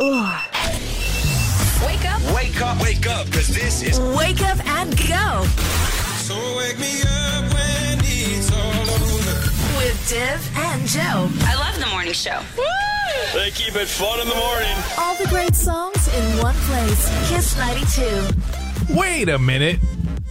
Wake up, Wake up, wake up, because this is wake up and go So Wake Me Up When It's All Over. with Div and Joe. I love the morning show. They keep it fun in the morning. All the great songs in one place. Kiss 92. Wait a minute.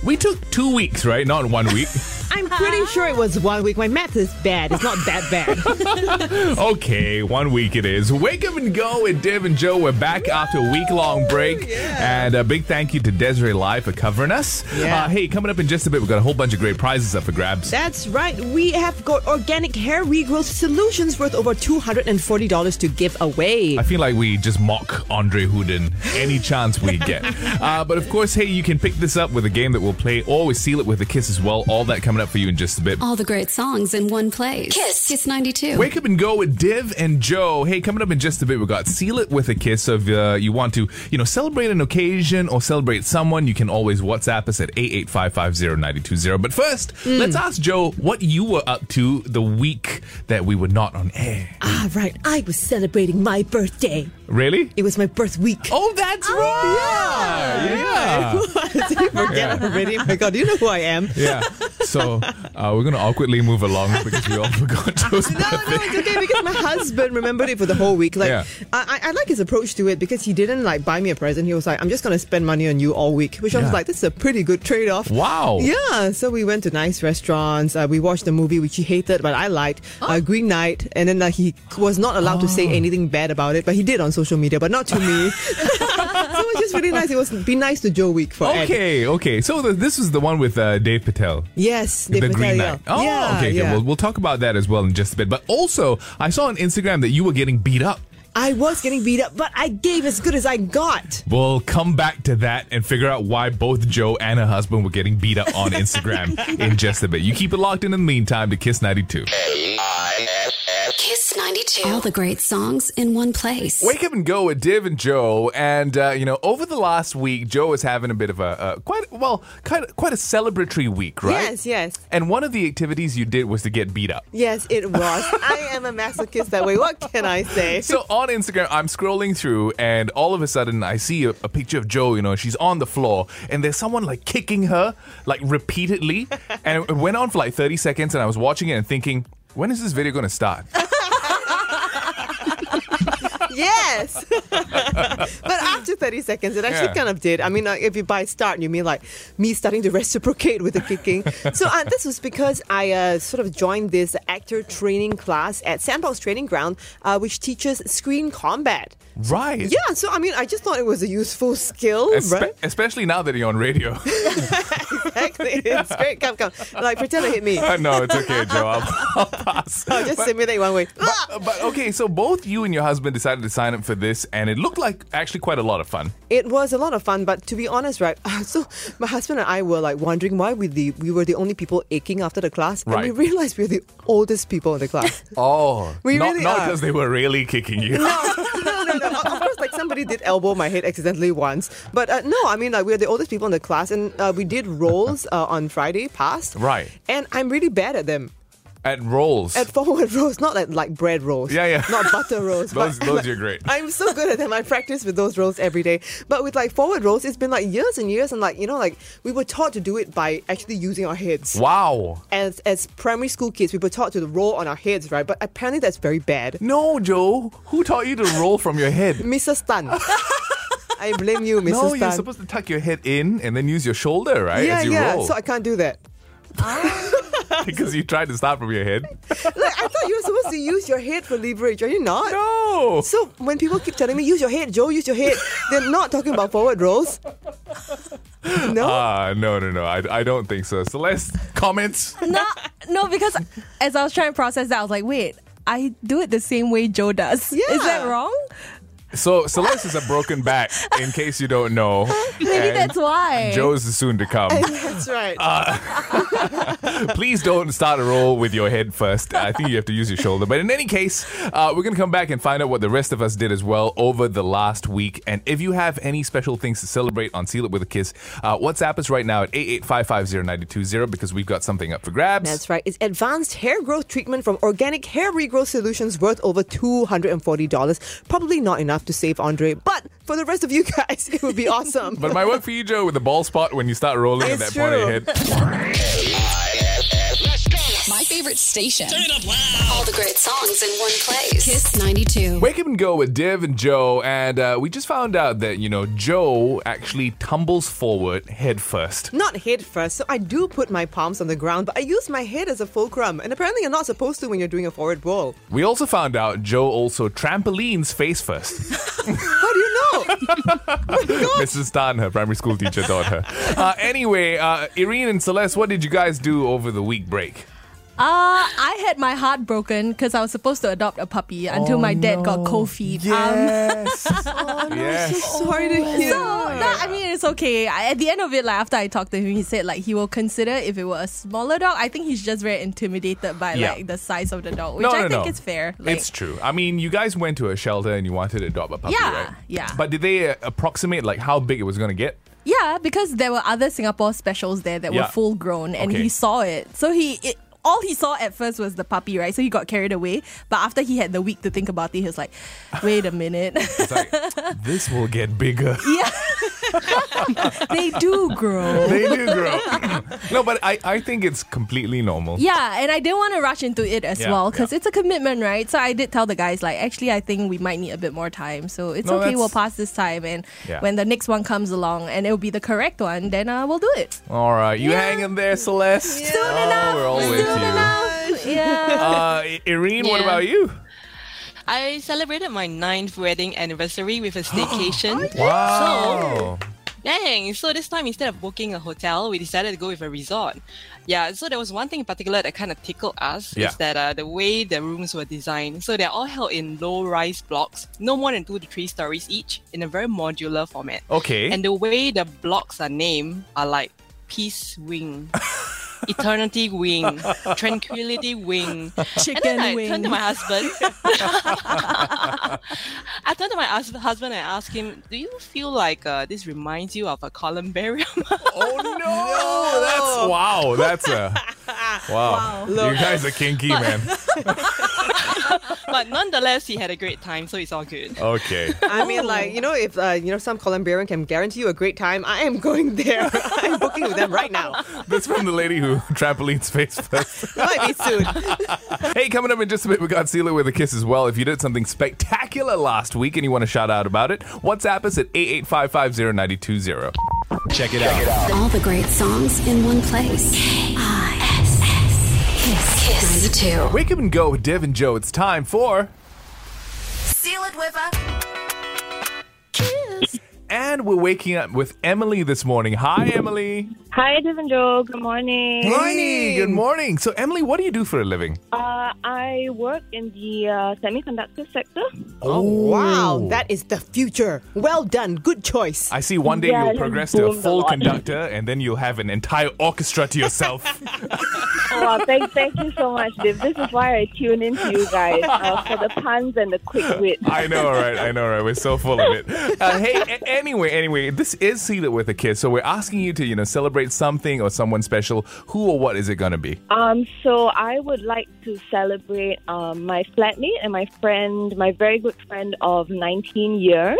We took two weeks, right? Not one week. I'm pretty sure it was one week. My math is bad. It's not that bad. okay, one week it is. Wake up and go with Div and Joe. We're back after a week long break. And a big thank you to Desiree Live for covering us. Yeah. Uh, hey, coming up in just a bit, we've got a whole bunch of great prizes up for grabs. That's right. We have got organic hair regrowth solutions worth over $240 to give away. I feel like we just mock Andre Houdin any chance we get. Uh, but of course, hey, you can pick this up with a game that we'll play, or we seal it with a kiss as well. All that coming up for you in just a bit. All the great songs in one place. Kiss. Kiss 92. Wake up and go with Div and Joe. Hey, coming up in just a bit, we've got Seal It with a Kiss. So if uh, you want to, you know, celebrate an occasion or celebrate someone, you can always WhatsApp us at 88550920. But first, let's ask Joe what you were up to the week that we were not on air. ah, right. I was celebrating my birthday. Really? It was my birth week. Oh, that's right. Yeah. Did you forget already? My God, do you know who I am? Yeah. So uh, we're going to awkwardly move along because we all forgot Joe's No, no, it's okay because my husband remembered it for the whole week. Like, Yeah. I, I I like his approach to it because he didn't like buy me a present. He was like, "I'm just gonna spend money on you all week," which I Yeah. was like, "This is a pretty good trade-off." Wow. Yeah. So we went to nice restaurants. Uh, we watched a movie which he hated, but I liked, uh, Green Knight. And then uh, he was not allowed to say anything bad about it, but he did on social media, but not to me. so it was just really nice. It was be nice to Joe week for Ed. Okay, okay. So the, this is the one with uh, Dev Patel. Yes, the Green Patel, Knight. Oh, yeah, okay. okay. yeah. We'll, we'll talk about that as well in just a bit. But also, I saw on Instagram that you were getting beat up. I was getting beat up, but I gave as good as I got. We'll come back to that and figure out why both Joe and her husband were getting beat up on Instagram in just a bit. You keep it locked in in the meantime to Kiss 92. Kiss 92. All the great songs in one place. Wake up and go with Div and Joe, and uh, you know, over the last week, Joe was having a bit of a, a quite well, kind of quite a celebratory week, right? Yes, yes. And one of the activities you did was to get beat up. Yes, it was. I am a masochist that way. What can I say? So on Instagram, I'm scrolling through, and all of a sudden, I see a, a picture of Joe. You know, she's on the floor, and there's someone like kicking her, like repeatedly, and it went on for like 30 seconds. And I was watching it and thinking, when is this video going to start? Yes. but after 30 seconds, it actually Yeah. kind of did. I mean, like, if you by start, you mean like me starting to reciprocate with the kicking. so uh, this was because I uh, sort of joined this actor training class at Sandbox Training Ground, uh, which teaches screen combat. Right. Yeah, so I mean, I just thought it was a useful skill, Espe- right? Especially now that you're on radio. Exactly. It's great. Come, come. Like, pretend to hit me. no, it's okay, Joe. I'll, I'll pass. I'll just simulate one way. But, but okay, so both you and your husband decided to sign up for this, and it looked like actually quite a lot of fun. It was a lot of fun, but to be honest, right? So my husband and I were like wondering why we the we were the only people aching after the class, and we realized we were the oldest people in the class. Oh, We not, really not because they were really kicking you. no. Like somebody did elbow my head accidentally once, but uh, no, I mean like we are the oldest people in the class, and uh, we did rolls uh, on Friday past, Right. And I'm really bad at them. At rolls. At forward rolls, not like like bread rolls. Yeah, yeah. Not butter rolls. Those- but- those you're great. I'm so good at them. I practice with those rolls every day. But with like forward rolls, it's been like years and years, and like you know, like we were taught to do it by actually using our heads. wow. As as primary school kids, we were taught to roll on our heads, right? But apparently that's very bad. No, Joe. Who taught you to roll from your head? Mrs. Tan. I blame you, Mrs. No, Tan. you're supposed to tuck your head in and then use your shoulder, right? yeah, as you yeah. roll. So I can't do that. because you tried to start from your head. Like I thought you were supposed to use your head for leverage. Are you not? No. So when people keep telling me use your head, Joe, use your head, they're not talking about forward rolls. No. Ah, no, no, no. I, I don't think so. Celeste, comments? no, no, because as I was trying to process that, I was like, wait, I do it the same way Joe does. Yeah. Is that wrong? So Celeste is a broken back, in case you don't know. Maybe And that's why. Joe's is soon to come. That's right. Please don't start a roll with your head first. I think you have to use your shoulder. But in any case, uh, we're going to come back and find out what the rest of us did as well over the last week. And if you have any special things to celebrate on Seal It With a Kiss, uh, WhatsApp us right now at 88550920 because we've got something up for grabs. That's right. It's advanced hair growth treatment from organic hair regrowth solutions worth over $240. Probably not enough enough to save Andre. But for the rest of you guys, it would be awesome. But my work for you, Joe, with the ball spot when you start rolling at that It's point of your head. My favorite station. Turn it up loud. All the great songs in one place. Kiss 92. Wake up and go with Div and Joe, and uh, we just found out that you know Joe actually tumbles forward head first. not head first, so I do put my palms on the ground, but I use my head as a fulcrum. And apparently, you're not supposed to when you're doing a forward roll. We also found out Joe also trampolines face first. How do you know? Mrs. Tan, her primary school teacher, taught her. Uh, anyway, uh, Irene and Celeste, what did you guys do over the week break? Uh, I had my heart broken because I was supposed to adopt a puppy until my dad got cold feet. Um, Yes. yes. Sorry to hear. so no, I mean it's okay. I, at the end of it, like after I talked to him, he said like he will consider if it were a smaller dog. I think he's just very intimidated by Yeah. like the size of the dog, which no, I no, think no. is fair. Like, it's true. I mean, you guys went to a shelter and you wanted to adopt a puppy, Yeah, right? yeah. But did they uh, approximate like how big it was going to get? Yeah, because there were other Singapore specials there that Yeah. were full grown, and Okay. he saw it. So he. It, all he saw at first was the puppy, right? So he got carried away. But after he had the week to think about it, he was like, wait a minute. It's like, this will get bigger. yeah. they do grow. they do grow. no, but I, I think it's completely normal. Yeah, and I didn't want to rush into it as Yeah, well because yeah. it's a commitment, right? So I did tell the guys, like, actually, I think we might need a bit more time. So it's No, okay, we'll pass this time. And Yeah. when the next one comes along and it'll be the correct one, then uh, we'll do it. All right, you hang in there, Celeste. Soon oh, enough. Uh, Irene, what about you? I celebrated my ninth wedding anniversary with a staycation. Wow. So, dang. So this time, instead of booking a hotel, we decided to go with a resort. Yeah. So there was one thing in particular that kind of tickled us Yeah. is that uh, the way the rooms were designed. So they're all held in low-rise blocks, no more than two to three stories each, in a very modular format. Okay. And the way the blocks are named are like Peace Wing. Eternity Wing, Tranquility Wing, Chicken and then I wing. turned to my husband. I turned to my hus- husband and asked him, "Do you feel like uh, this reminds you of a columbarium?" oh no! That's wow. That's a wow. You guys are kinky, man. but nonetheless, he had a great time, so it's all good. Okay. I mean, like, you know, if, uh, you know, some Columbarian can guarantee you a great time, I am going there. I'm booking with them right now. That's from the lady who trampolines face first. Might be soon. Hey, coming up in just a bit, we got Seal It with a Kiss as well. If you did something spectacular last week and you want to shout out about it, WhatsApp us at 88550920. Check it out. All the great songs in one place. Kiss. Kiss 92. Wake up and go with Div and Joe. It's time for. Seal it with a kiss. And we're waking up with Emily this morning. Hi, Emily. Hi, Div and Joe. Good morning. Morning. good morning. So, Emily, what do you do for a living? Uh, I work in the uh, semiconductor sector. Oh, wow. That is the future. Well done. Good choice. I see one day Yeah, you'll progress to a boomed a full lot. conductor and then you'll have an entire orchestra to yourself. Oh, thank, thank you so much, Div. This is why I tune in to you guys uh, for the puns and the quick wit. I know, right? I know, right? We're so full of it. Uh, hey, a- anyway, anyway, this is Seal It with a Kiss. So we're asking you to, you know, celebrate something or someone special. Who or what is it going to be? Um, so I would like to celebrate um, my flatmate and my friend, my very good friend of 19 years.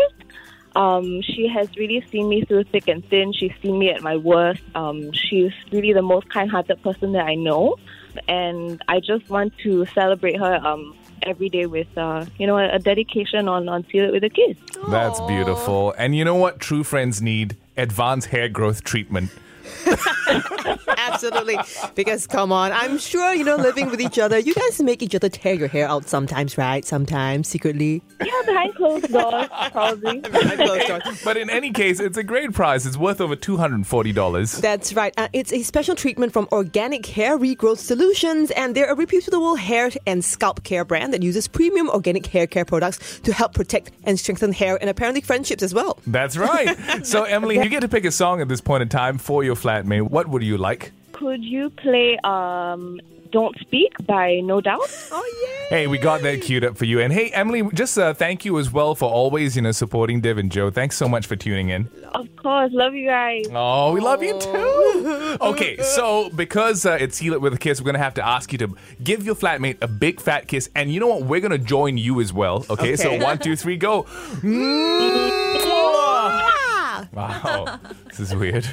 Um, she has really seen me through thick and thin. She's seen me at my worst. Um, she's really the most kind-hearted person that I know, and I just want to celebrate her um, every day with, uh, you know, a, a dedication on on Seal It with a Kiss. That's beautiful. And you know what true friends need? Advanced hair growth treatment. Absolutely. Because, come on, I'm sure, you know, living with each other, you guys make each other tear your hair out sometimes, right? Sometimes, secretly. Yeah, behind closed doors, probably. Behind closed doors. But in any case, it's a great prize. It's worth over $240. That's right. Uh, it's a special treatment from Organic Hair Regrowth Solutions, and they're a reputable hair and scalp care brand that uses premium organic hair care products to help protect and strengthen hair and apparently friendships as well. That's right. So, Emily, you get to pick a song at this point in time for your flatmate. What would you like? could you play um, Don't Speak by No Doubt? Oh, yeah. Hey, we got that queued up for you. And hey, Emily, just uh, thank you as well for always, you know, supporting Div and Joe. Thanks so much for tuning in. Of course. Love you guys. Oh, we love you too. Okay, so because uh, it's Seal It With a Kiss, we're going to have to ask you to give your flatmate a big fat kiss. And you know what? We're going to join you as well. Okay, so one, two, three, go. Mwah! Wow, this is weird.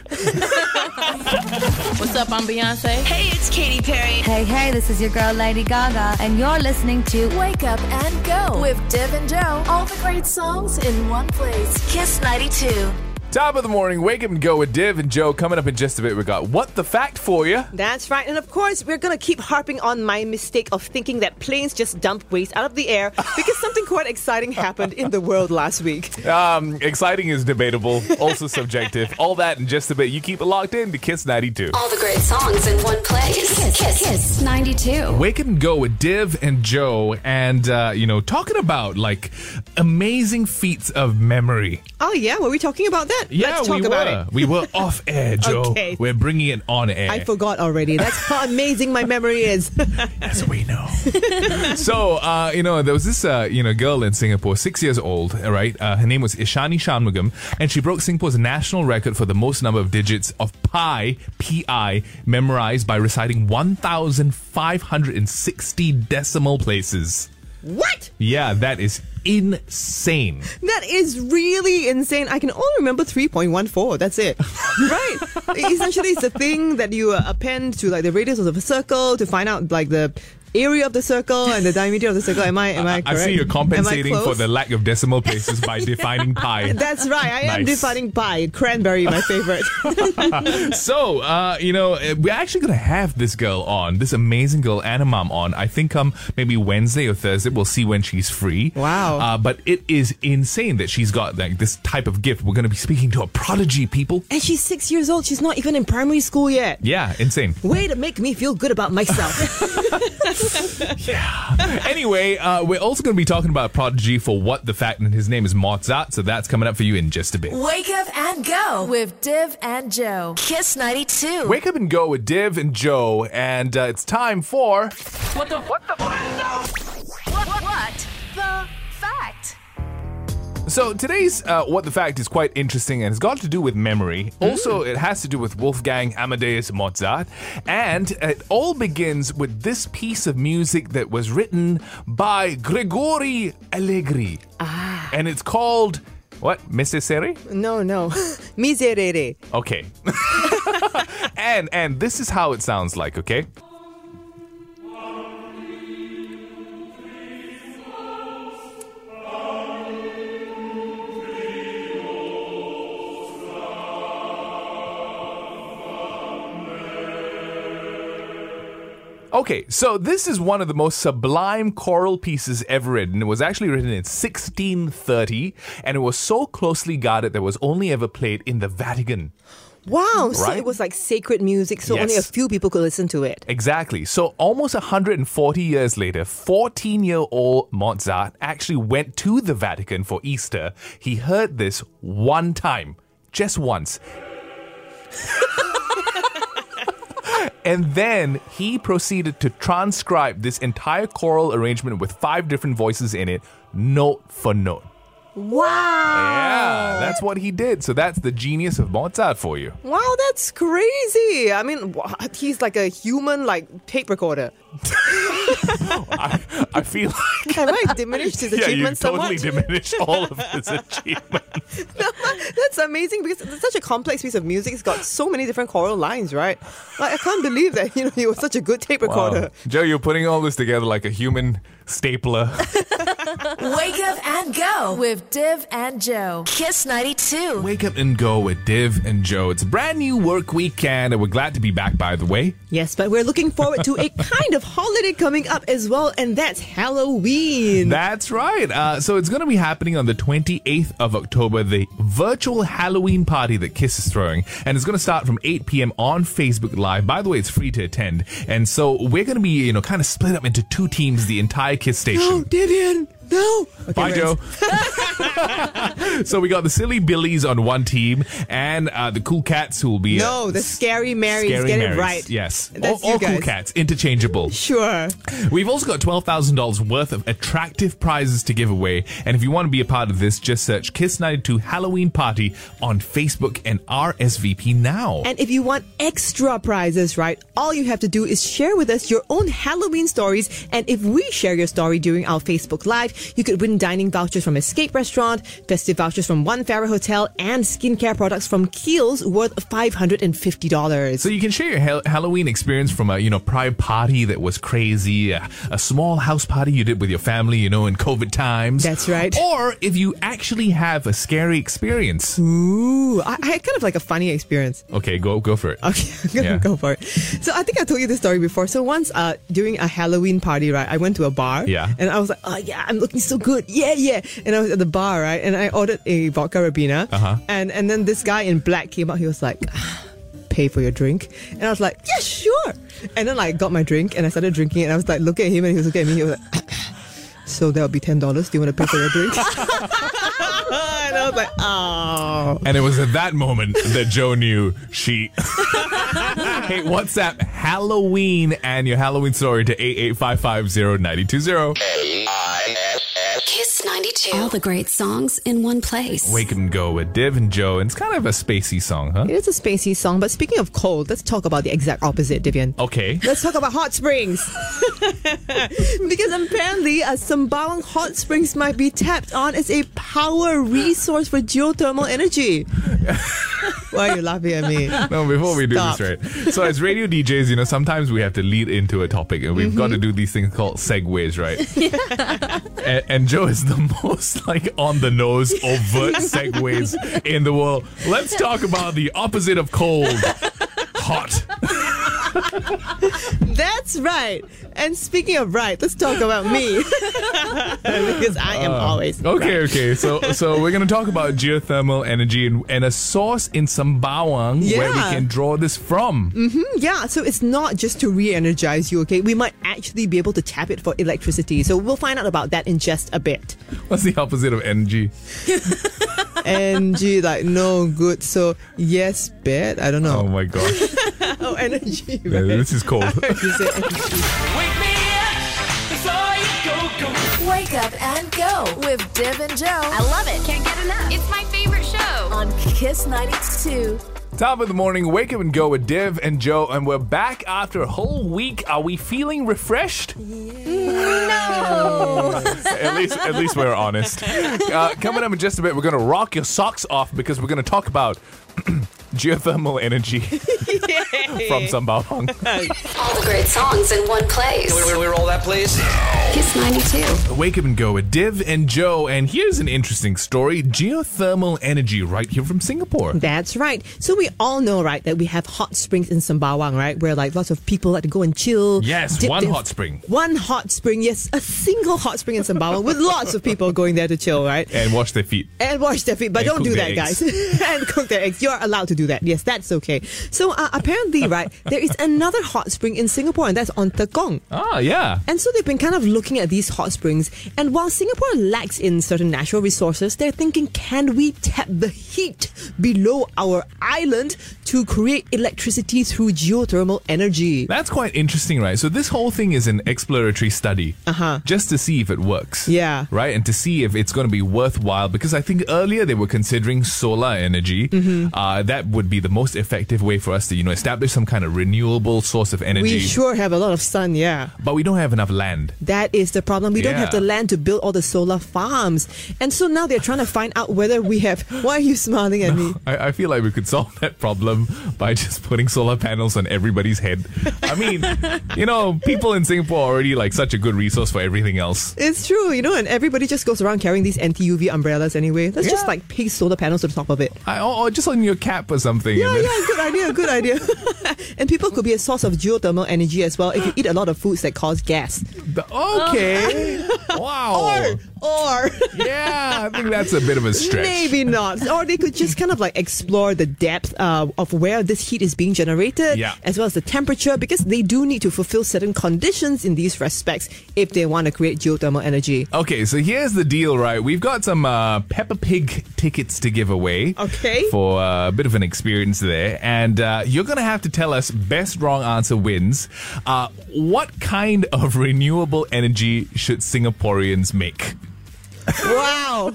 What's up? I'm Beyonce. Hey, it's Katy Perry. Hey, hey, this is your girl Lady Gaga, and you're listening to Wake up and go with Div and Joe. All the great songs in one place. Kiss 92. Top of the morning, wake up and go with Div and Joe. Coming up in just a bit, we got What the Fact for you. That's right. And of course, we're going to keep harping on my mistake of thinking that planes just dump waste out of the air because something quite exciting happened in the world last week. Um, exciting is debatable, also subjective. All that in just a bit. You keep it locked in to Kiss 92. All the great songs in one place. Kiss, Kiss, Kiss 92. Wake up and go with Div and Joe, and uh, you know, talking about like amazing feats of memory. Oh, yeah? Were we talking about that? Yeah, Let's talk we about were. it. We were off air, Joe. Okay. We're bringing it on air. I forgot already. That's how amazing my memory is. As we know. so, uh, you know, there was this, uh, you know, girl in Singapore, six years old, all right? Uh, her name was Ishani Shanmugam, and she broke Singapore's national record for the most number of digits of pi, P-I, memorized by reciting 1,560 decimal places. What? Yeah, that is insane. That is really insane. I can only remember 3.14. That's it. right. Essentially, it's the thing that you uh, append to like the radius of a circle to find out like the area of the circle and the diameter of the circle. Am I am I I correct? see you're I compensating for the lack of decimal places by defining pi. That's right. I am defining pi. Cranberry, my favorite. So, uh, you know, uh, we're actually going to have this girl on, this amazing girl, Anna Mom, on. I think um maybe Wednesday or Thursday. We'll see when she's free. Wow. Uh, but it is insane that she's got like this type of gift. We're going to be speaking to a prodigy, people. and she's six years old. She's not even in primary school yet. Yeah, insane. Way to make me feel good about myself. anyway, uh, we're also going to be talking about prodigy for what the fact, and his name is Mozart. So that's coming up for you in just a bit. Wake up and go with Div and Joe. Kiss 92. Wake up and go with Div and Joe, and uh, it's time for. What the? What the? What, what, what the fact? So today's uh, what the fact is quite interesting and it's got to do with memory. Also, it has to do with Wolfgang Amadeus Mozart, and it all begins with this piece of music that was written by Gregorio Allegri, ah. and it's called what? Miserere? no, no. Miserere. Okay. and and this is how it sounds like. Okay. Okay, so this is one of the most sublime choral pieces ever written. It was actually written in 1630, and it was so closely guarded that it was only ever played in the Vatican. Wow. So it was like sacred music, so only a few people could listen to it. Exactly. So almost 140 years later, 14 year old Mozart actually went to the Vatican for Easter. He heard this one time, just once. And then he proceeded to transcribe this entire choral arrangement with five different voices in it, note for note. Wow. Yeah, that's what he did. So that's the genius of Mozart for you. Wow, that's crazy. I mean, what? he's like a human like tape recorder. I, I feel like Have I diminished his yeah, you achievements totally diminished all of his achievements. That's amazing because it's such a complex piece of music. It's got so many different choral lines, right? Like I can't believe that you know he was such a good tape recorder. Joe, you're putting all this together like a human stapler. Wake up and go with Div and Joe. Kiss 92. Wake up and go with Div and Joe. It's a brand new work weekend, and we're glad to be back, by the way. Yes, but we're looking forward to a kind of holiday coming up as well, and that's Halloween. That's right. Uh, so it's going to be happening on the 28th of October, the virtual Halloween party that Kiss is throwing. And it's going to start from 8 p.m. on Facebook Live. By the way, it's free to attend. And so we're going to be, you know, kind of split up into two teams the entire Kiss station. oh, Divian, No. Okay, Bye, Reds. Joe. so we got the silly Billies on one team and uh, the cool cats who will be. uh, No, the scary Marys. Scary Get Marys. it right. Yes. That's all all cool cats, interchangeable. Sure. We've also got $12,000 worth of attractive prizes to give away. And if you want to be a part of this, just search Kiss 92 Halloween Party on Facebook and RSVP now. And if you want extra prizes, right, all you have to do is share with us your own Halloween stories. And if we share your story during our Facebook Live, you could win dining vouchers from Escape Restaurant, festive vouchers from One Farrer Hotel, and skincare products from Kiehl's worth $550. So you can share your Hal- Halloween experience from a you know prior party that was crazy, a, a small house party you did with your family, you know, in COVID times. That's right. Or if you actually have a scary experience. Ooh, I, I had kind of like a funny experience. Okay, go go for it. Okay, I'm gonna Yeah. go for it. So I think I told you this story before. So once, uh, during a Halloween party, right, I went to a bar. Yeah. And I was like, oh yeah, I'm looking so good. Yeah, yeah. And I was at the bar, right, and I ordered a vodka Ribena. Uh-huh. And and then this guy in black came out. He was like. Pay for your drink, and I was like, "Yeah, sure." And then I got my drink, and I started drinking, it, and I was like, looking at him, and he was looking at me. He was like, "So that'll be ten dollars. Do you want to pay for your drink?" and I was like, "Oh." And it was at that moment that Joe knew she. hey, WhatsApp Halloween and your Halloween story to 88550920. Kiss 92. All the great songs in one place. Wake and go with Div and Joe. And it's kind of a spacey song, huh? It is a spacey song, but speaking of cold, let's talk about the exact opposite, Divian. Okay. Let's talk about hot springs. because apparently, uh, Sembawang hot springs might be tapped on as a power resource for geothermal energy. Why are you laughing at me? No, before we do this, right? So, as radio DJs, you know, sometimes we have to lead into a topic and we've got to mm-hmm. do these things called segues, right? and, and Joe is the most like on the nose, overt segues in the world. Let's talk about the opposite of cold hot. That's right. And speaking of right, let's talk about me. because I am uh, always. Okay, right. okay. So, so we're going to talk about geothermal energy and, and a source in Sembawang where we can draw this from. Mm-hmm, yeah, so it's not just to re energize you, okay? We might actually be able to tap it for electricity. So we'll find out about that in just a bit. What's the opposite of energy? Energy, like no good. So yes, bad. I don't know. Oh my gosh. Oh, energy. Yeah, this is cold. You say energy. Wake up and go with Div and Joe I love it. Can't get enough. It's my favorite show. on Kiss 92. Top of the morning, wake up and go with Div and Joe, and we're back after a whole week. Are we feeling refreshed? No. at least, at least we're honest. Uh, coming up in just a bit, we're gonna rock your socks off because we're gonna talk about geothermal energy from Sembawang. All the great songs in one place. Can We roll that, please. Kiss 92. Wake up and go with Div and Joe, and here's an interesting story: geothermal energy, right here from Singapore. That's right. So we all know, right, that we have hot springs in Sembawang, right, where like lots of people like to go and chill. Yes, one their- hot spring. One hot spring, yes, a single hot spring in Sembawang with lots of people going there to chill, right? And wash their feet. And wash their feet, but And don't do that, eggs. guys. and cook their eggs. You're allowed to do that. Yes, that's okay. So uh, apparently, right, there is another hot spring in Singapore, and that's on Tekong. Ah, yeah. And so they've been kind of looking at these hot springs. And while Singapore lacks in certain natural resources, they're thinking, can we tap the heat below our island to create electricity through geothermal energy? That's quite interesting, right? So this whole thing is an exploratory study, Uh-huh. just to see if it works. Yeah. right, and to see if it's going to be worthwhile. Because I think earlier they were considering solar energy. Mm-hmm. Uh, that would be the most effective way for us to, you know, establish some kind of renewable source of energy. We sure have a lot of sun, yeah. but we don't have enough land. That is the problem. We don't have the land to build all the solar farms. And so now they're trying to find out whether we have. Why are you smiling at me? I, I feel like we could solve that problem by just putting solar panels on everybody's head. I mean, you know, people in Singapore are already like such a good resource for everything else. It's true, you know, and everybody just goes around carrying these anti UV umbrellas anyway. Let's just like paste solar panels the top of it. I, or, or just on your cap or something. Yeah, yeah, good idea, good idea. and people could be a source of geothermal energy as well if you eat a lot of foods that cause gas. Okay. wow. Or, or Yeah, I think that's a bit of a stretch. maybe not. Or they could just kind of like explore the depth uh, of where this heat is being generated, Yeah. as well as the temperature, because they do need to fulfill certain conditions in these respects if they want to create geothermal energy. Okay, so here's the deal, right? We've got some uh, Peppa Pig tickets to give away. Okay. For uh, a bit of an experience there. And uh, you're going to have to tell us best wrong answer wins. Uh, what kind of renewable energy should Singaporeans make? Wow.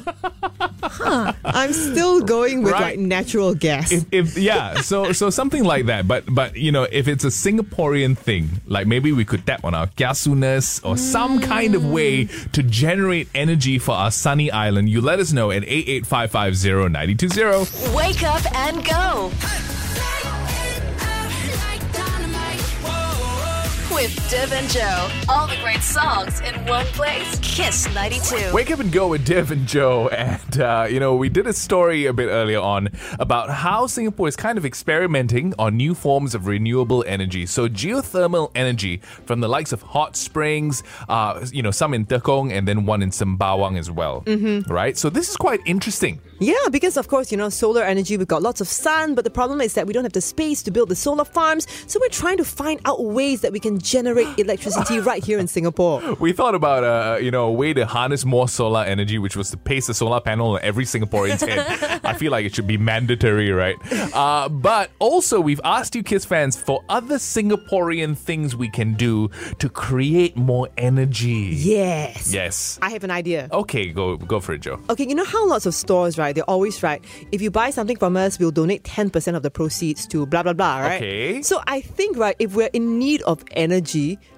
I'm still going with Right. like natural gas. If, if yeah, so so something like that. But but you know, if it's a Singaporean thing, like maybe we could tap on our kiasunas or some kind of way to generate energy for our sunny island. You let us know at 88550920. Wake up and go. With Div and Joe. All the great songs in one place. Kiss 92. Wake up and go with Div and Joe. And, uh, you know, we did a story a bit earlier on about how Singapore is kind of experimenting on new forms of renewable energy. So, geothermal energy from the likes of hot springs, uh, you know, some in Tekong and then one in Sembawang as well. Mm-hmm. Right? So, this is quite interesting. Yeah, because of course, you know, solar energy, we've got lots of sun, but the problem is that we don't have the space to build the solar farms. So we're trying to find out ways that we can generate electricity right here in Singapore. We thought about, uh, you know, a way to harness more solar energy, which was to paste a solar panel on every Singaporean's head. I feel like it should be mandatory, right? Uh, but also, we've asked you, Kiss fans, for other Singaporean things we can do to create more energy. Yes. Yes. I have an idea. Okay, go go for it, Joe. Okay, you know how lots of stores, right? They're always right. If you buy something from us, we'll donate 10% of the proceeds to blah, blah, blah, right? Okay. So I think, right, if we're in need of energy,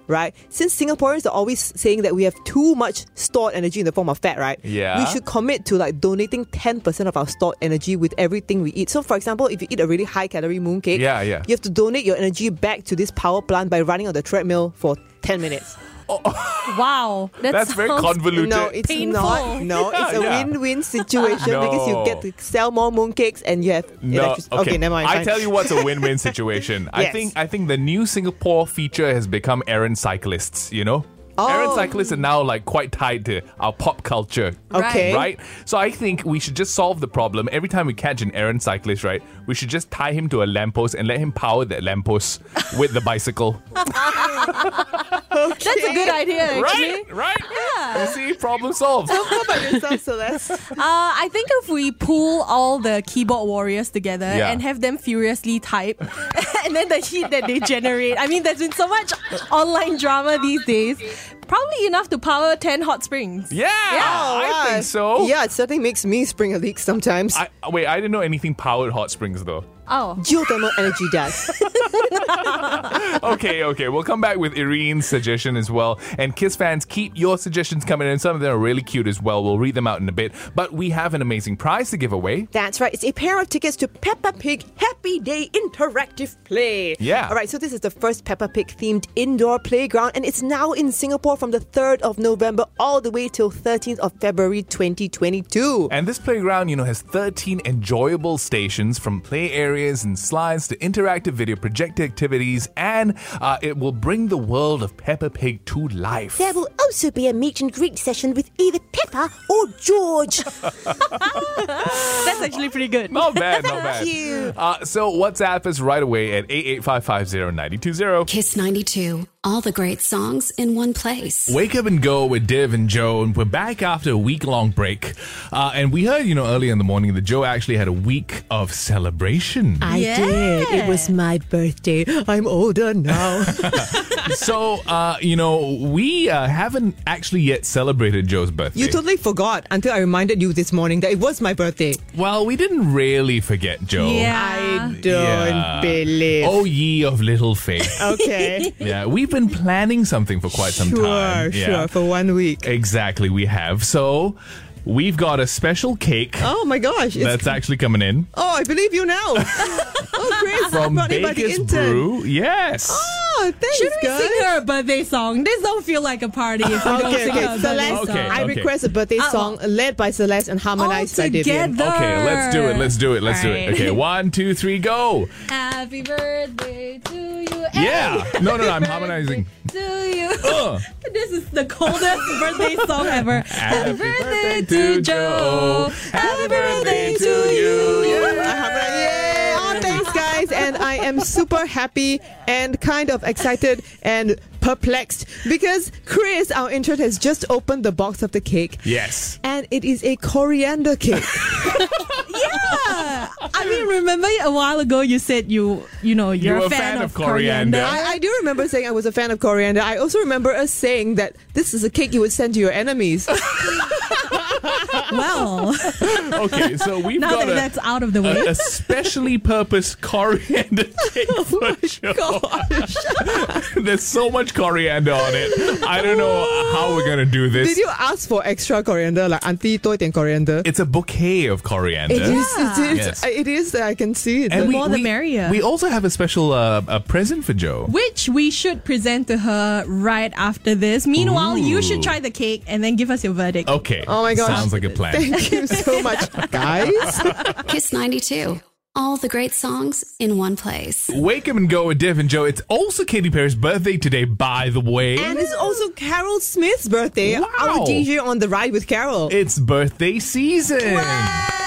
right, since Singaporeans are always saying that we have too much stored energy in the form of fat, right? Yeah. We should commit to like donating 10% of our stored energy with everything we eat. So, for example, if you eat a really high calorie mooncake, Yeah, yeah. you have to donate your energy back to this power plant by running on the treadmill for 10 minutes. Wow. That That's very sounds- convoluted. No, it's Painful. not. No, it's a Yeah. win-win situation because you get to sell more mooncakes and you have No, electricity. okay. never mind. I fine. tell you what's a win-win situation. I Yes. think I think the new Singapore feature has become errand cyclists. You know, Oh. errand cyclists are now like quite tied to our pop culture. Okay. Right? So I think we should just solve the problem. Every time we catch an errand cyclist, right, we should just tie him to a lamppost and let him power that lamppost with the bicycle. That's a good idea, actually. right? Right? Yeah. You see, problem solved. How about yourself, Celeste? Uh, I think if we pull all the keyboard warriors together Yeah. and have them furiously type, and then the heat that they generate. I mean, there's been so much online drama these days. Probably enough to power 10 hot springs. Yeah, I think so. Yeah, it certainly makes me spring a leak sometimes. I, wait, I didn't know anything powered hot springs though. Oh. Geothermal energy does. okay, okay. We'll come back with Irene's suggestion as well. And Kiss fans, keep your suggestions coming in. Some of them are really cute as well. We'll read them out in a bit. But we have an amazing prize to give away. That's right. It's a pair of tickets to Peppa Pig Happy Day Interactive Play. Yeah. All right, so this is the first Peppa Pig themed indoor playground, and it's now in Singapore from the 3rd of November all the way till 13th of February 2022. And this playground, you know, has 13 enjoyable stations from play areas and slides to interactive video projector activities, and uh, it will bring the world of Peppa Pig to life. There will also be a meet and greet session with either Peppa or George. That's actually pretty good. Not bad, not bad. you. Uh, so WhatsApp us right away at 88550920. Kiss 92. All the great songs in one place. Wake up and go with Div and Joe, and we're back after a week long break. Uh, and we heard, you know, earlier in the morning that Joe actually had a week of celebration. I Yeah. did. It was my birthday. I'm older now. so, uh, you know, we uh, haven't actually yet celebrated Joe's birthday. you totally forgot until I reminded you this morning that it was my birthday. well, we didn't really forget Joe. Yeah. I don't Yeah. believe. Oh, ye of little faith. Okay. yeah, we've been planning something for quite some sure, time. sure. Yeah. For one week. Exactly, we have. So, we've got a special cake Oh my gosh. It's, that's actually coming in oh, I believe you now. oh, Chris. from brought in by the Baker's. Brew. Yes. Oh, thanks, Should we guys. sing her a birthday song? This don't feel like a party if we don't Okay, sing okay. her a birthday Celeste, song. Okay, I okay. request a birthday Uh, song led by Celeste and harmonized by Divian. together. Okay, let's do it. Let's do it. Let's do it. Alright. Okay, one, two, three, go. Happy birthday to you Yeah. No, no, no. I'm harmonizing. To you. Uh. This is the coldest birthday song ever. Happy birthday to Joe. Happy birthday to you. I have a- Oh, thanks, guys. And I am super happy and kind of excited and perplexed because Chris, our intern, has just opened the box of the cake. Yes. And it is a coriander cake. Yeah. I mean, remember a while ago you said you, you know, you're were a fan, of, coriander. I, I do remember saying I was a fan of coriander. I also remember us saying that this is a cake you would send to your enemies. Well, Okay, so we've now got that a, that's out of the way. a, a specially purposed coriander cake for Joe. There's so much coriander on it. I don't know how we're gonna do this. Did you ask for extra coriander, like auntie 多一点 coriander? It's a bouquet of coriander. It is. It is. Yes. It is. I can see it. And The we, more the we- merrier. We also have a special uh, a present for Joe. which we should present to her right after this. Meanwhile, you should try the cake and then give us your verdict. Okay. Oh my gosh. Sounds like a plan. Thank you so much, guys. Kiss 92. All the great songs in one place. Wake up and go with Div and Joe. It's also Katy Perry's birthday today, by the way. And it's also Carol Smith's birthday. Wow. Our DJ on the ride with Carol. It's birthday season.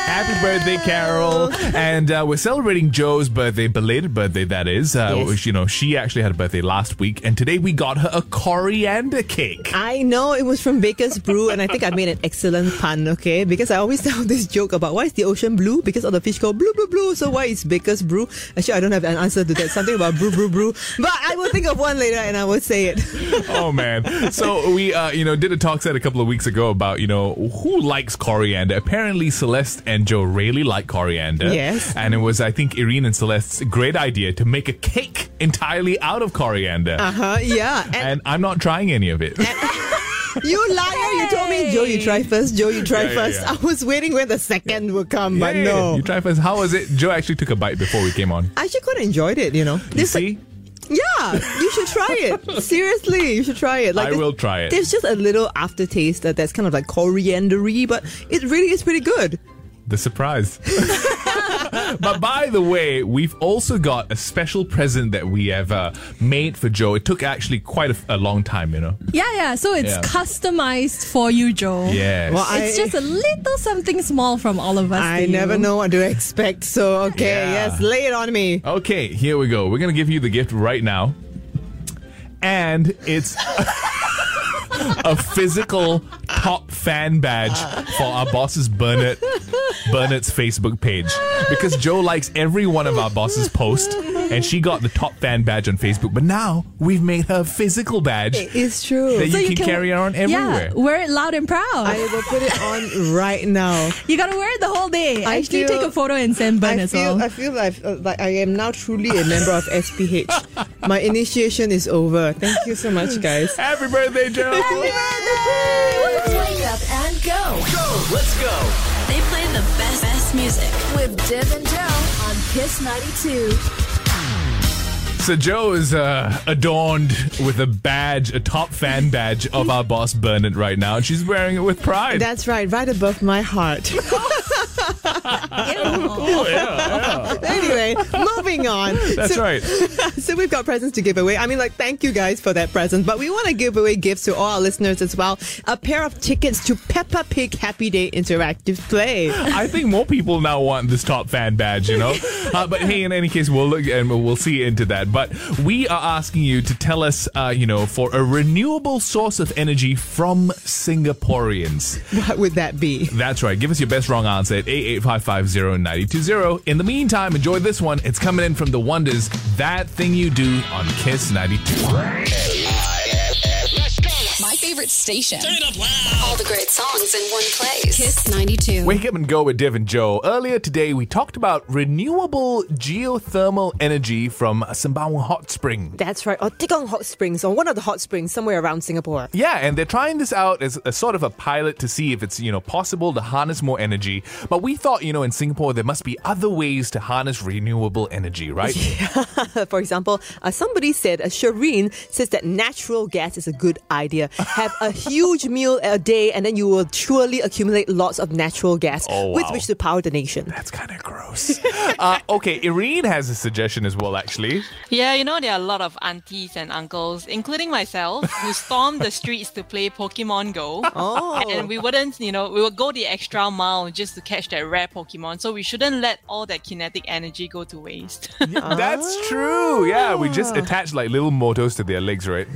Happy birthday, Carol. and uh, we're celebrating Joe's birthday, belated birthday, that is. Uh, Yes. which, You know, she actually had a birthday last week, and today we got her a coriander cake. I know it was from Baker's Brew, and I think I made an excellent pun, okay? Because I always tell this joke about why is the ocean blue? Because all the fish go blue, blue, blue. So why is Baker's Brew? Actually, I don't have an answer to that. Something about brew, brew, brew. But I will think of one later and I will say it. oh man! So we, uh, you know, did a talk set a couple of weeks ago about you know who likes coriander. Apparently, Celeste and Joe really like coriander. Yes. and it was I think Irene and Celeste's great idea to make a cake entirely out of coriander. Uh huh, yeah. And And I'm not trying any of it. you liar, you told me, Joe, you try first. Joe, you try Yeah, yeah, first. yeah. I was waiting when the second would come, but Yeah, no. You try first. How was it? Joe actually took a bite before we came on. I actually quite enjoyed it, you know. You This- see? Yeah, you should try it. Seriously, you should try it. Like I will try it. There's just a little aftertaste that, that's kind of like coriandery, but it really is pretty good. The surprise. but by the way, we've also got a special present that we have uh, made for Joe. It took actually quite a, a long time, you know. Yeah, yeah. So it's Yeah. customized for you, Joe. Yes. Well, I- It's just a little something small from all of us. I to never you. know what to expect, so okay, Yeah. yes, lay it on me. Okay, here we go. We're gonna give you the gift right now, and it's a physical top fan badge for our boss's Bernard Bernard's Facebook page. Because Joe likes every one of our boss's posts, and she got the top fan badge on Facebook. But now we've made her a physical badge It's true. that you, can, carry her on everywhere. Yeah, wear it loud and proud. I will put it on right now. you gotta wear it the whole day. I Actually, feel- take a photo and send Ben I as feel, well. I feel like, uh, like I am now truly a member of SPH. My initiation is over. Thank you so much, guys. Happy birthday, Joe! Happy birthday! Wake up and go. Go. Let's go. They play the best, best music. With Div and Joe on Kiss 92. So Joe is uh, adorned with a badge, a top fan badge of our boss Bernard right now, and she's wearing it with pride. That's right, right above my heart. oh, yeah, yeah. anyway, moving on. That's so, right. so we've got presents to give away. I mean, like, thank you guys for that present, but we want to give away gifts to all our listeners as well. A pair of tickets to Peppa Pig Happy Day Interactive Play. I think more people now want this top fan badge, you know. Uh, but hey, in any case, we'll look and we'll see into that. But we are asking you to tell us, uh, you know, for a renewable source of energy from Singaporeans. What would that be? That's right. Give us your best wrong answer at 88550920. In the meantime, enjoy this one. It's coming in from the Wonders. That thing you do on Kiss 92. My favorite station. Turn it up loud. All the great songs in one place. Kiss 92. Wake up and go with Div and Joe. Earlier today, we talked about renewable geothermal energy from Sembawang Hot Spring. That's right, or Tekong Hot Springs, or one of the hot springs somewhere around Singapore. Yeah, and they're trying this out as a sort of a pilot to see if it's, you know, possible to harness more energy. But we thought, you know, in Singapore, there must be other ways to harness renewable energy, right? For example, uh, somebody said, uh, Shireen says that natural gas is a good idea. Have a huge meal a day, and then you will surely accumulate lots of natural gas Oh, with which to power the nation. That's kind of gross. uh, okay, Irene has a suggestion as well, actually. Yeah, you know, there are a lot of aunties and uncles, including myself, who storm the streets to play Pokemon Go. Oh. And we wouldn't, you know, we would go the extra mile just to catch that rare Pokemon. So we shouldn't let all that kinetic energy go to waste. That's true. Yeah, we just attach like little motors to their legs, right?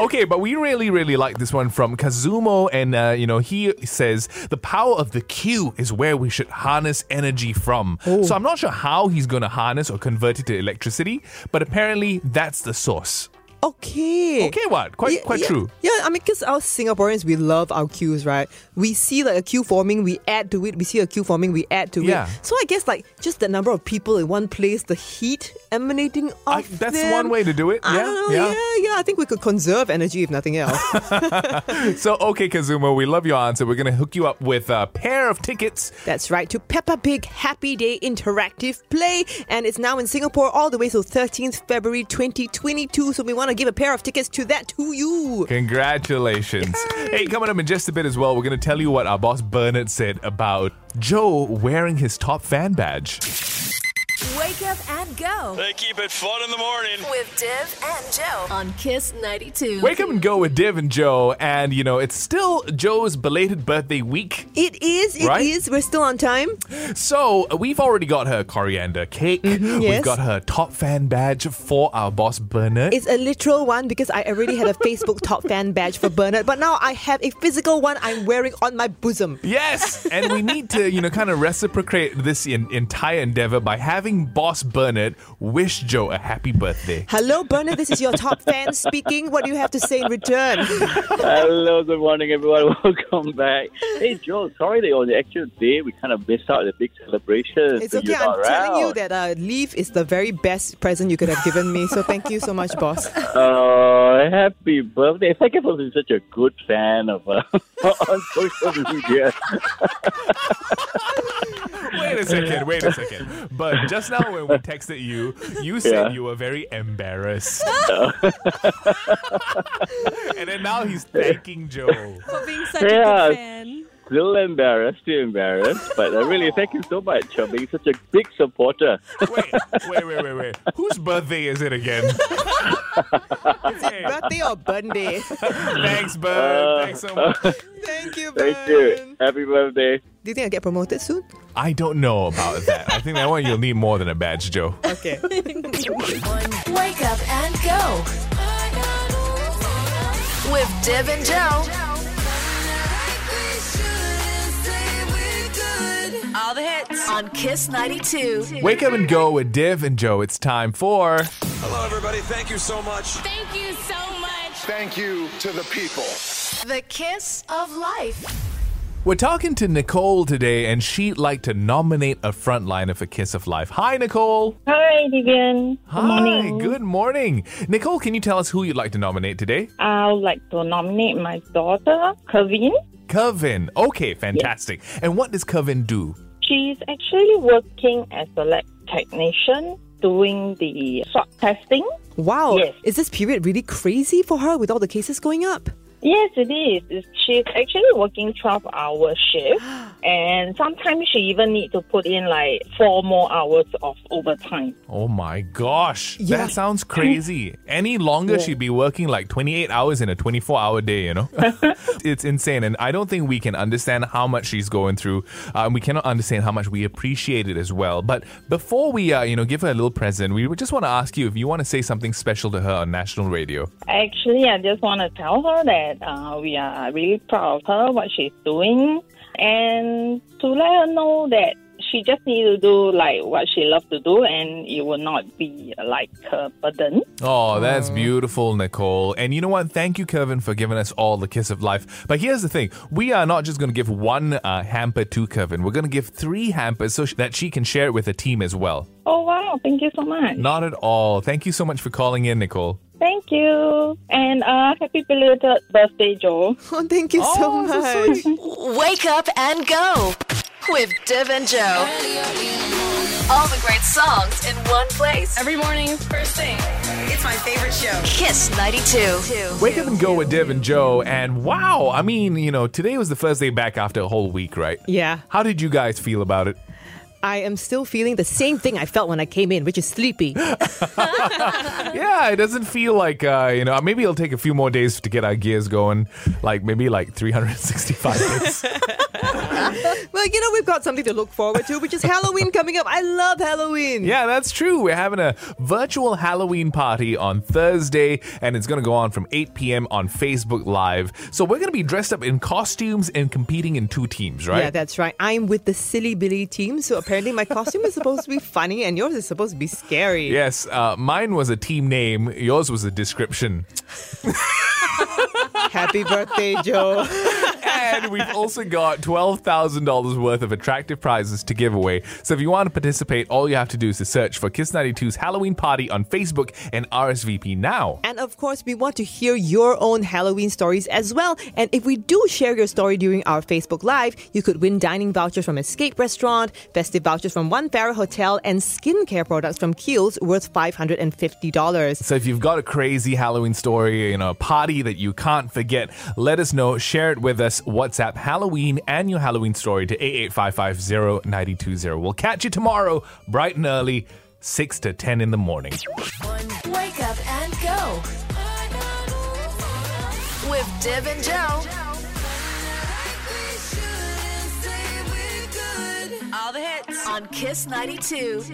okay, but we really, really like this one from Kazumo, and uh, you know he says the power of the Q is where we should harness energy from. So I'm not sure how he's going to harness or convert it to electricity, but apparently that's the source. Okay. Okay, what? Quite, Yeah, quite yeah. true. Yeah, I mean, because our Singaporeans, we love our queues, right? We see like a queue forming, we add to it. We see a queue forming, we add to Yeah. it. So I guess like just the number of people in one place, the heat emanating I- off that's them. one way to do it. I Yeah, know. yeah. Yeah. yeah, I think we could conserve energy if nothing else. So, okay, Kazuma, we love your answer. We're going to hook you up with a pair of tickets. That's right, to Peppa Pig Happy Day Interactive Play. And it's now in Singapore all the way till 13th February 2022. So we want to give a pair of tickets to that to you. Congratulations. Hey, coming up in just a bit as well, we're going to tell you what our boss Bernard said about Jo wearing his top fan badge. Wake up and go They keep it fun in the morning. with Div and Jo on Kiss 92. Wake up and go with Div and Jo. And, you know, it's still Jo's belated birthday week. It is, it is. Right? We're still on time. So we've already got her coriander cake. We've Mm-hmm, yes. got her top fan badge for our boss Bernard. It's a literal one because I already had a Facebook top fan badge for Bernard, but now I have a physical one I'm wearing on my bosom. Yes, and we need to, you know, kind of reciprocate this in, entire endeavor by having Boss Bernard wish Jo a happy birthday. Hello, Bernard. This is your top fan speaking. What do you have to say in return? Hello, good morning, everyone. Welcome back. Hey, Jo, sorry that on the actual day we kind of missed out the big celebration. It's so okay. I'm not telling you that uh, leave is the very best present you could have given me. So thank you so much, boss. Oh, happy birthday. Thank you for being such a good fan of uh, on social media. Wait a second, wait a second. But just now when we texted you, you said Yeah. you were very embarrassed. and then now he's thanking Jo. For being such Yeah. a good fan. Still embarrassed, still embarrassed. But uh, really, thank you so much for being such a big supporter. Wait, wait, wait, wait, wait. Whose birthday is it again? Hey, Birthday or Bunday? thanks, Bert. Uh, Thanks so much. Thank you, Thank you. Happy birthday. Do you think I'll get promoted soon? I don't know about that. I think that one you'll need more than a badge, Jo. Okay. Wake up and go with Div and Jo. All the hits on Kiss 92. Wake up and go with Div and Jo. It's time for. Hello, everybody. Thank you so much. Thank you so much. Thank you to the people. The Kiss of Life. We're talking to Nicole today, and she'd like to nominate a frontliner for Kiss of Life. Hi, Nicole. Hi, Divian. Hi. Good morning. Good morning. Nicole, can you tell us who you'd like to nominate today? I would like to nominate my daughter, Kevin. Kevin. Okay, fantastic. And what does Kevin do? She's actually working as a lab technician doing the swab testing. Wow. Yes. Is this period really crazy for her with all the cases going up? Yes, it is. It's- She's actually working 12 hour shift and sometimes she even need to put in like four more hours of overtime. Oh my gosh. Yeah. That sounds crazy. Any longer, she'd be working like 28 hours in a 24 hour day, you know? it's insane. And I don't think we can understand how much she's going through. Um, we cannot understand how much we appreciate it as well. But before we, uh, you know, give her a little present, we just want to ask you if you want to say something special to her on national radio. Actually, I just want to tell her that uh, we are really proud of her, what she's doing, and to let her know that she just need to do like what she loves to do, and it will not be like a burden. Oh, that's beautiful, Nicole. And you know what? Thank you, Kevin, for giving us all the kiss of life. But here's the thing we are not just going to give one uh, hamper to Kevin, we're going to give three hampers so that she can share it with the team as well. Oh wow! Thank you so much. Not at all. Thank you so much for calling in, Nicole. Thank you, and uh, happy belated birthday, Jo. Oh, thank you so much. Wake up and go with Div and Jo. All the great songs in one place. Every morning, first thing. It's my favorite show. Kiss 92. Wake up and go with Div and Jo. And wow, I mean, you know, today was the first day back after a whole week, right? Yeah. How did you guys feel about it? I am still feeling the same thing I felt when I came in, which is sleepy. Yeah, it doesn't feel like, uh, you know, maybe it'll take a few more days to get our gears going. Like maybe like 365 days. well, you know, we've got something to look forward to, which is Halloween coming up. I love Halloween. Yeah, that's true. We're having a virtual Halloween party on Thursday, and it's going to go on from 8 p.m. on Facebook Live. So we're going to be dressed up in costumes and competing in two teams, right? Yeah, that's right. I'm with the Silly Billy team, so apparently my costume is supposed to be funny and yours is supposed to be scary. Yes, uh, mine was a team name. Yours was a description. Happy birthday, Jo. and we've also got $12,000 worth of attractive prizes to give away. So if you want to participate, all you have to do is to search for Kiss 92's Halloween Party on Facebook and RSVP now. And of course, we want to hear your own Halloween stories as well. And if we do share your story during our Facebook Live, you could win dining vouchers from Escape Restaurant, festive vouchers from One Farrer Hotel, and skincare products from Kiehl's worth $550. So if you've got a crazy Halloween story, you know, a party that you can't forget, let us know. Share it with us. WhatsApp Halloween and your Halloween story to 88550 We'll catch you tomorrow, bright and early, 6 to 10 in the morning. Wake up and go. With Div and Jo. All the hits on Kiss 92.